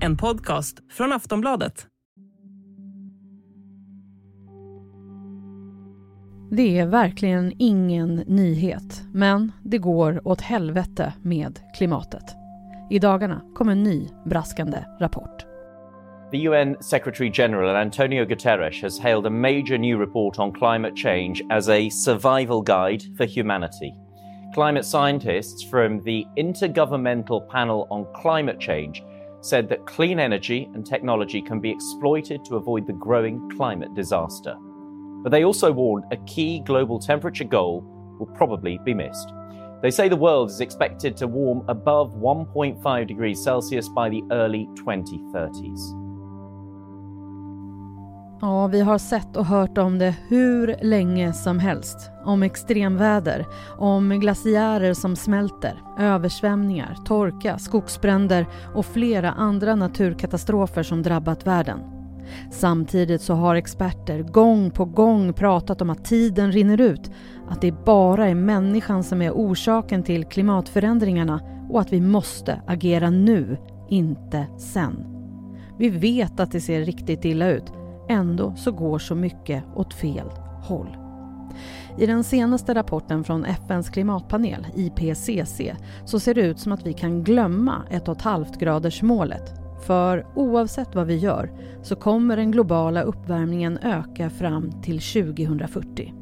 En podcast från Aftonbladet. Det är verkligen ingen nyhet, men det går åt helvete med klimatet. I dagarna kom en ny braskande rapport. The UN Secretary General Antonio Guterres has hailed a major new report on climate change as a survival guide for humanity. Climate scientists from the Intergovernmental Panel on Climate Change said that clean energy and technology can be exploited to avoid the growing climate disaster. But they also warned a key global temperature goal will probably be missed. They say the world is expected to warm above 1.5 degrees Celsius by the early 2030s. Ja, vi har sett och hört om det hur länge som helst. Om extremväder, om glaciärer som smälter, översvämningar, torka, skogsbränder och flera andra naturkatastrofer som drabbat världen. Samtidigt så har experter gång på gång pratat om att tiden rinner ut, att det bara är människan som är orsaken till klimatförändringarna och att vi måste agera nu, inte sen. Vi vet att det ser riktigt illa ut Ändå så går så mycket åt fel håll. I den senaste rapporten från FNs klimatpanel, IPCC, så ser det ut som att vi kan glömma 1,5 graders målet. För oavsett vad vi gör så kommer den globala uppvärmningen öka fram till 2040.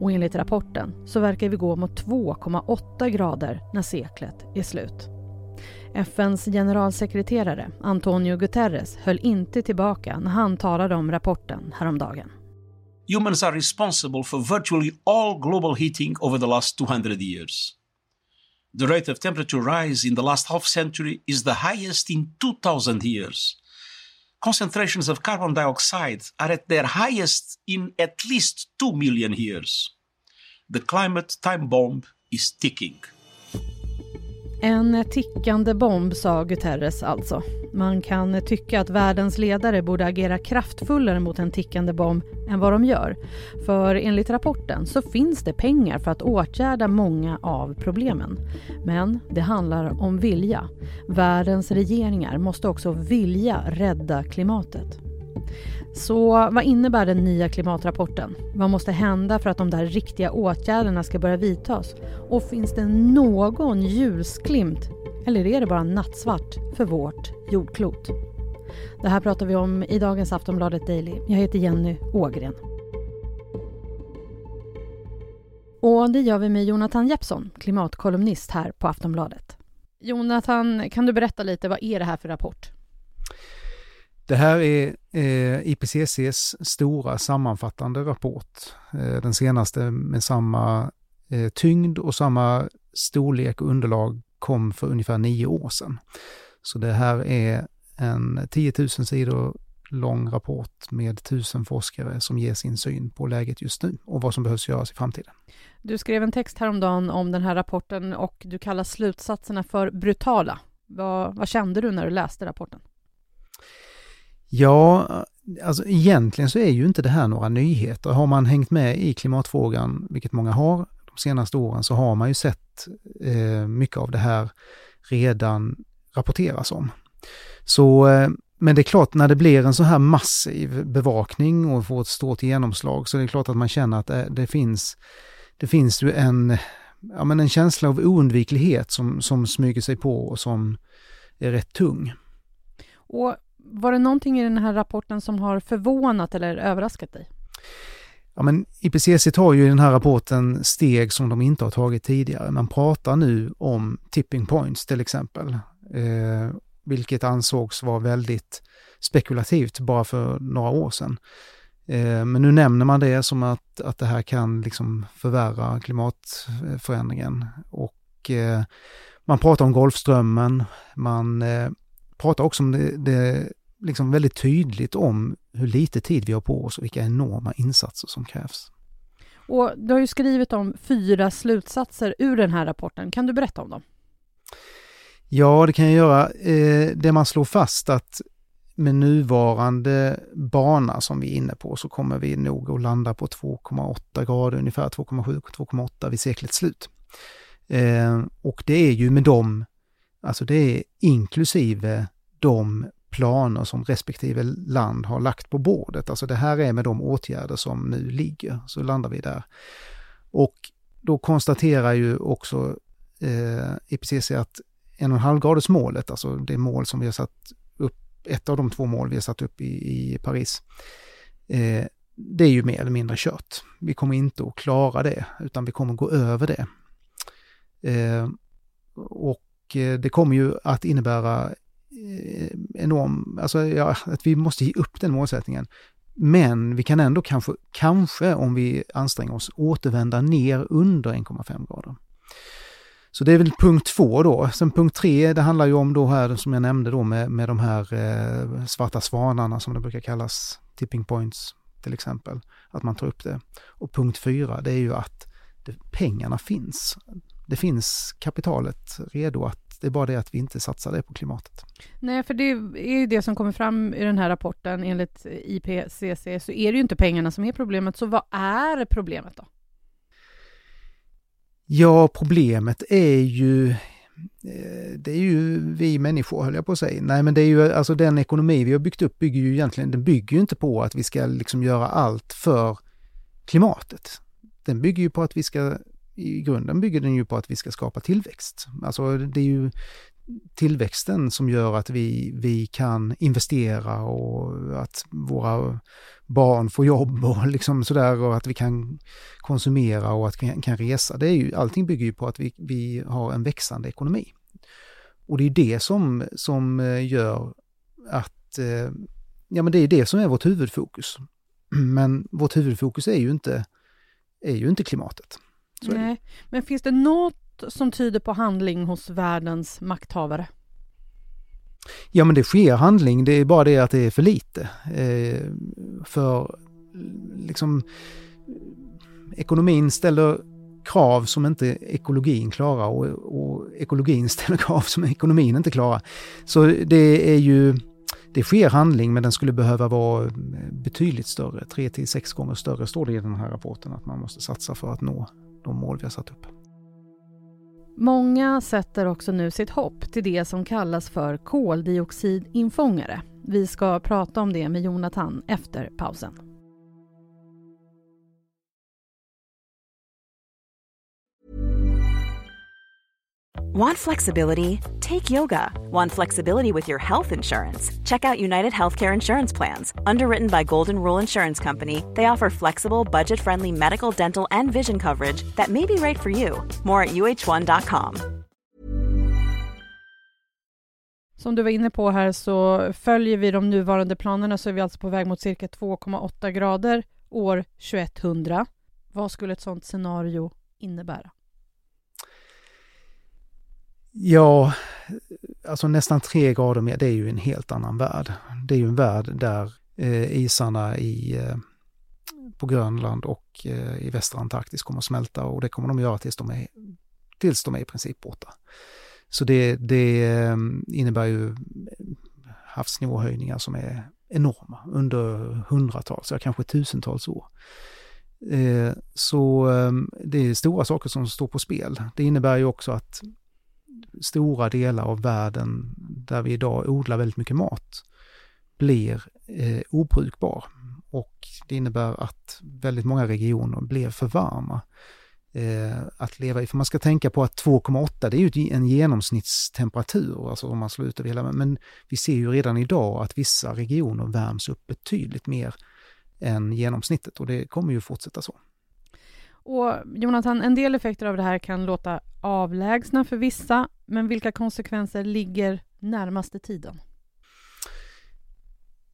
Och enligt rapporten så verkar vi gå mot 2,8 grader när seklet är slut. FNs generalsekreterare Antonio Guterres höll inte tillbaka när han talade om rapporten häromdagen. Humans are responsible for virtually all global heating over the last 200 years. The rate of temperature rise in the last half century is the highest in 2000 years. Concentrations of carbon dioxide are at their highest in at least 2 million years. The climate time bomb is ticking. En tickande bomb, sa Guterres alltså. Man kan tycka att världens ledare borde agera kraftfullare mot en tickande bomb än vad de gör. För enligt rapporten så finns det pengar för att åtgärda många av problemen. Men det handlar om vilja. Världens regeringar måste också vilja rädda klimatet. Så vad innebär den nya klimatrapporten? Vad måste hända för att de där riktiga åtgärderna ska börja vidtas? Och finns det någon ljusglimt eller är det bara nattsvart för vårt jordklot? Det här pratar vi om i dagens Aftonbladet Daily. Jag heter Jenny Ågren. Och det gör vi med Jonathan Jeppsson, klimatkolumnist här på Aftonbladet. Jonathan, kan du berätta lite, vad är det här för rapport? Det här är eh, IPCCs stora sammanfattande rapport. Eh, den senaste med samma eh, tyngd och samma storlek och underlag kom för ungefär nio år sedan. Så det här är en 10 000 sidor lång rapport med tusen forskare som ger sin syn på läget just nu och vad som behövs göras i framtiden. Du skrev en text häromdagen om den här rapporten och du kallar slutsatserna för brutala. Vad, vad kände du när du läste rapporten? Ja, alltså egentligen så är ju inte det här några nyheter. Har man hängt med i klimatfrågan, vilket många har de senaste åren, så har man ju sett eh, mycket av det här redan rapporteras om. Så, eh, men det är klart, när det blir en så här massiv bevakning och får ett stort genomslag så är det klart att man känner att det, det finns, det finns ju en, ja, men en känsla av oundviklighet som, som smyger sig på och som är rätt tung. Och var det någonting i den här rapporten som har förvånat eller överraskat dig? Ja, men IPCC tar ju i den här rapporten steg som de inte har tagit tidigare. Man pratar nu om tipping points till exempel, eh, vilket ansågs vara väldigt spekulativt bara för några år sedan. Eh, men nu nämner man det som att, att det här kan liksom förvärra klimatförändringen och eh, man pratar om Golfströmmen, man eh, pratar också om det, det liksom väldigt tydligt om hur lite tid vi har på oss och vilka enorma insatser som krävs. Och du har ju skrivit om fyra slutsatser ur den här rapporten. Kan du berätta om dem? Ja, det kan jag göra. Eh, det man slår fast att med nuvarande bana som vi är inne på så kommer vi nog att landa på 2,8 grader, ungefär 2,7-2,8 vid seklets slut. Eh, och det är ju med dem, alltså det är inklusive de planer som respektive land har lagt på bordet. Alltså det här är med de åtgärder som nu ligger, så landar vi där. Och då konstaterar ju också eh, IPCC att 1,5 gradersmålet, alltså det mål som vi har satt upp, ett av de två mål vi har satt upp i, i Paris, eh, det är ju mer eller mindre kört. Vi kommer inte att klara det, utan vi kommer gå över det. Eh, och Eh, det kommer ju att innebära eh, enorm, alltså ja, att vi måste ge upp den målsättningen. Men vi kan ändå kanske, kanske om vi anstränger oss, återvända ner under 1,5 grader. Så det är väl punkt två då. Sen punkt tre, det handlar ju om då här som jag nämnde då med, med de här eh, svarta svanarna som det brukar kallas, tipping points till exempel, att man tar upp det. Och punkt fyra, det är ju att det, pengarna finns. Det finns kapitalet redo att det är bara det att vi inte satsar det på klimatet. Nej, för det är ju det som kommer fram i den här rapporten. Enligt IPCC så är det ju inte pengarna som är problemet. Så vad är problemet då? Ja, problemet är ju eh, det är ju vi människor, höll jag på att säga. Nej, men det är ju alltså den ekonomi vi har byggt upp bygger ju egentligen, den bygger ju inte på att vi ska liksom göra allt för klimatet. Den bygger ju på att vi ska, i grunden bygger den ju på att vi ska skapa tillväxt. Alltså det är ju tillväxten som gör att vi, vi kan investera och att våra barn får jobb och liksom sådär och att vi kan konsumera och att vi kan resa. Det är ju, allting bygger ju på att vi, vi har en växande ekonomi. Och det är det som, som eh, gör att, eh, ja men det är det som är vårt huvudfokus. Men vårt huvudfokus är ju inte, är ju inte klimatet. Nej, men finns det något som tyder på handling hos världens makthavare? Ja, men det sker handling, det är bara det att det är för lite. Eh, för liksom ekonomin ställer krav som inte ekologin klarar och, och, ekologin ställer krav som ekonomin inte klarar. Så det är ju, det sker handling men den skulle behöva vara betydligt större, tre till sex gånger större står det i den här rapporten att man måste satsa för att nå de mål vi har satt upp. Många sätter också nu sitt hopp till det som kallas för koldioxidinfångare. Vi ska prata om det med Jonathan efter pausen. Want flexibility? Take yoga. Want flexibility with your health insurance? Check out United Healthcare Insurance Plans. Underwritten by Golden Rule Insurance Company, they offer flexible, budget friendly medical, dental, and vision coverage that may be right for you. More at uh1.com. Som du var inne på här så följer vi de nuvarande planerna så är vi alltså på väg mot cirka 2,8 grader år 2100. Vad skulle ett sådant scenario innebära? Ja, alltså nästan tre grader mer, det är ju en helt annan värld. Det är ju en värld där eh, isarna i, eh, på Grönland och eh, i västra Antarktis kommer att smälta och det kommer de att göra tills de är, tills de är i princip borta. Så det, det eh, innebär ju eh, havsnivåhöjningar som är enorma under hundratals, ja kanske tusentals år. Eh, så eh, det är stora saker som står på spel. Det innebär ju också att stora delar av världen där vi idag odlar väldigt mycket mat blir eh, obrukbar. Och det innebär att väldigt många regioner blir för varma eh, att leva i. För man ska tänka på att 2,8 det är ju en genomsnittstemperatur, alltså om man slår ut över hela, men vi ser ju redan idag att vissa regioner värms upp betydligt mer än genomsnittet och det kommer ju fortsätta så. Och Jonathan, en del effekter av det här kan låta avlägsna för vissa, men vilka konsekvenser ligger närmaste tiden?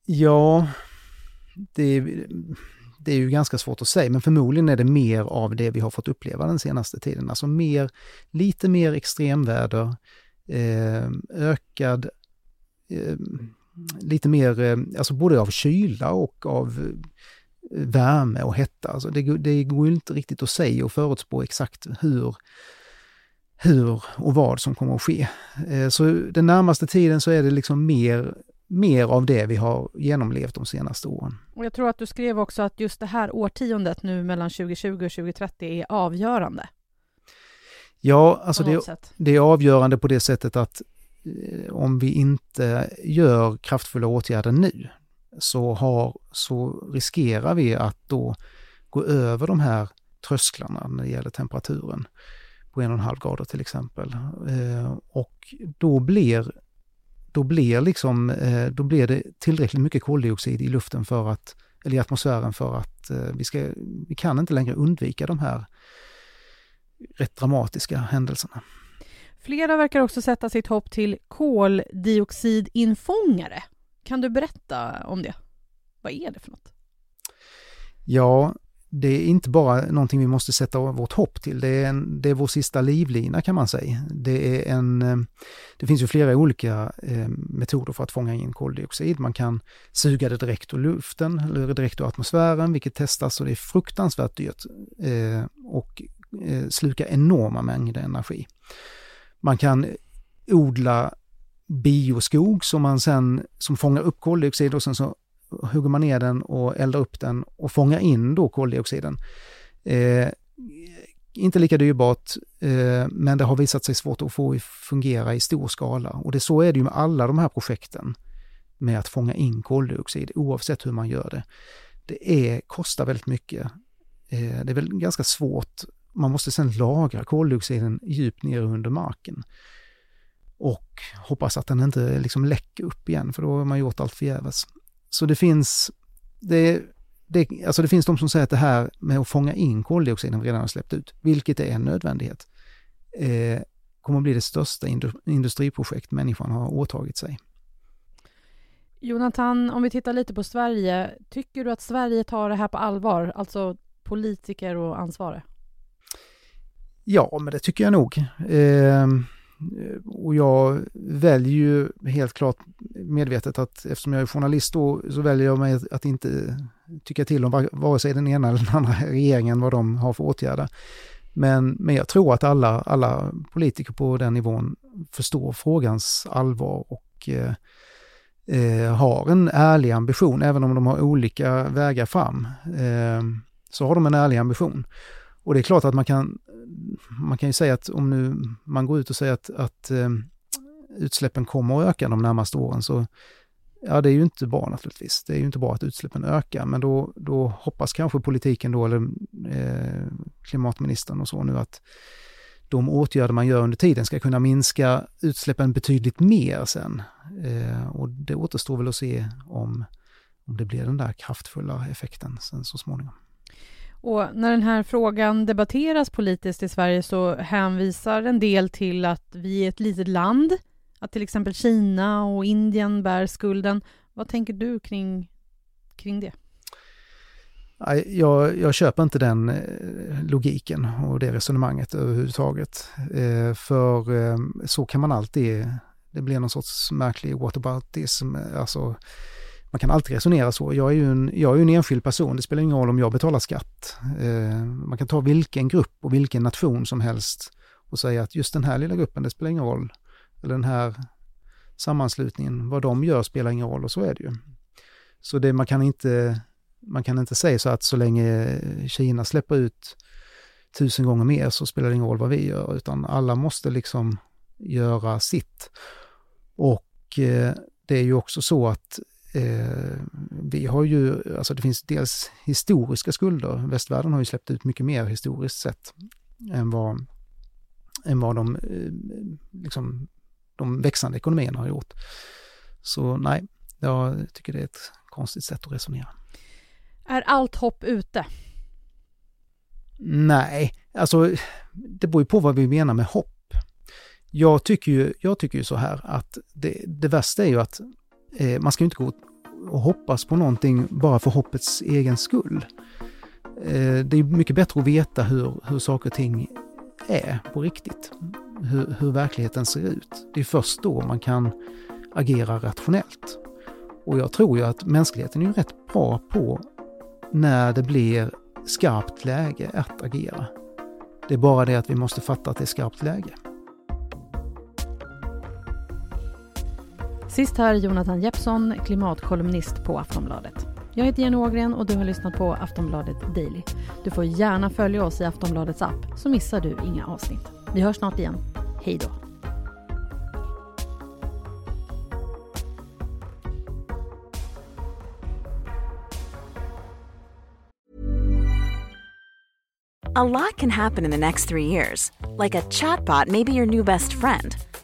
Ja, det, det är ju ganska svårt att säga, men förmodligen är det mer av det vi har fått uppleva den senaste tiden. Alltså mer, lite mer extremväder, eh, ökad, eh, lite mer, eh, alltså både av kyla och av värme och hetta. Alltså det, det går inte riktigt att säga och förutspå exakt hur, hur och vad som kommer att ske. Eh, så den närmaste tiden så är det liksom mer, mer av det vi har genomlevt de senaste åren. Och jag tror att du skrev också att just det här årtiondet nu mellan 2020 och 2030 är avgörande. Ja, alltså det, det, är avgörande på det sättet att eh, om vi inte gör kraftfulla åtgärder nu så, har, så riskerar vi att då gå över de här trösklarna när det gäller temperaturen på en och en halv grader till exempel. Eh, och då blir, då blir, liksom, eh, då blir det tillräckligt mycket koldioxid i luften för att, eller i atmosfären för att eh, vi, ska, vi kan inte längre undvika de här rätt dramatiska händelserna. Flera verkar också sätta sitt hopp till koldioxidinfångare. Kan du berätta om det? Vad är det för något? Ja, det är inte bara någonting vi måste sätta vårt hopp till, det är, en, det är vår sista livlina kan man säga. Det, är en, eh, det finns ju flera olika eh, metoder för att fånga in koldioxid. Man kan suga det direkt ur luften eller direkt ur atmosfären, vilket testas och det är fruktansvärt dyrt eh, och slukar enorma mängder energi. Man kan odla bioskog som man sen som fångar upp koldioxid och sen så hugger man ner den och eldar upp den och fångar in då koldioxiden. Eh, inte lika dyrbart, eh, men det har visat sig svårt att få fungera i stor skala. Och det så är det ju med alla de här projekten med att fånga in koldioxid, oavsett hur man gör det. Det är, kostar väldigt mycket. Eh, det är väl ganska svårt. Man måste sedan lagra koldioxiden djupt ner under marken. Och hoppas att den inte liksom läcker upp igen, för då har man gjort allt förgäves. Så det finns, det, det, alltså det finns de som säger att det här med att fånga in koldioxiden vi redan har släppt ut, vilket är en nödvändighet, eh, kommer att bli det största industriprojekt människan har åtagit sig. Jonathan, om vi tittar lite på Sverige, tycker du att Sverige tar det här på allvar, alltså politiker och ansvariga? Ja, men det tycker jag nog. Eh, Eh, och jag väljer ju helt klart medvetet att eftersom jag är journalist då, så väljer jag mig att inte tycka till om vare sig den ena eller den andra regeringen vad de har för åtgärder. Men, men jag tror att alla, alla politiker på den nivån förstår frågans allvar och eh, eh har en ärlig ambition, även om de har olika vägar fram. Eh, så har de en ärlig ambition. Och det är klart att man kan, man kan ju säga att om nu man går ut och säger att, att eh, utsläppen kommer att öka de närmaste åren så ja, det är ju inte bra naturligtvis. Det är ju inte bra att utsläppen ökar, men då, då hoppas kanske politiken då, eller eh, klimatministern och så nu att de åtgärder man gör under tiden ska kunna minska utsläppen betydligt mer sen. Eh, och det återstår väl att se om, om det blir den där kraftfulla effekten sen så småningom. Och när den här frågan debatteras politiskt i Sverige så hänvisar en del till att vi är ett litet land, att till exempel Kina och Indien bär skulden. Vad tänker du kring, kring det? Jag, jag köper inte den eh, logiken och det resonemanget överhuvudtaget. Eh, för eh, så kan man alltid, det blir någon sorts märklig whataboutism, alltså man kan alltid resonera så. Jag är ju en, jag är en enskild person, det spelar ingen roll om jag betalar skatt. Eh, man kan ta vilken grupp och vilken nation som helst och säga att just den här lilla gruppen, det spelar ingen roll. Eller den här sammanslutningen, vad de gör spelar ingen roll och så är det ju. Så det, man, kan inte, man kan inte säga så att så länge Kina släpper ut tusen gånger mer så spelar det ingen roll vad vi gör, utan alla måste liksom göra sitt. Och eh, det är ju också så att Eh, vi har ju, alltså det finns dels historiska skulder. Västvärlden har ju släppt ut mycket mer historiskt sett än vad, än vad de, eh, liksom, de växande ekonomierna har gjort. Så nej, jag tycker det är ett konstigt sätt att resonera. Är allt hopp ute? Nej, alltså det beror ju på vad vi menar med hopp. Jag tycker ju, jag tycker ju så här att det, det värsta är ju att eh, man ska ju inte gå och hoppas på någonting bara för hoppets egen skull. Eh, det är mycket bättre att veta hur, hur saker och ting är på riktigt. Hur, hur verkligheten ser ut. Det är först då man kan agera rationellt. Och jag tror ju att mänskligheten är rätt bra på när det blir skarpt läge att agera. Det är bara det att vi måste fatta att det är skarpt läge. Sist här Jonathan Jeppsson, klimatkolumnist på Aftonbladet. Jag heter Jenny Ågren och du har lyssnat på Aftonbladet Daily. Du får gärna följa oss i Aftonbladets app så missar du inga avsnitt. Vi hörs snart igen. Hej då! A lot can happen in the next three years. Like a chatbot maybe your new best friend.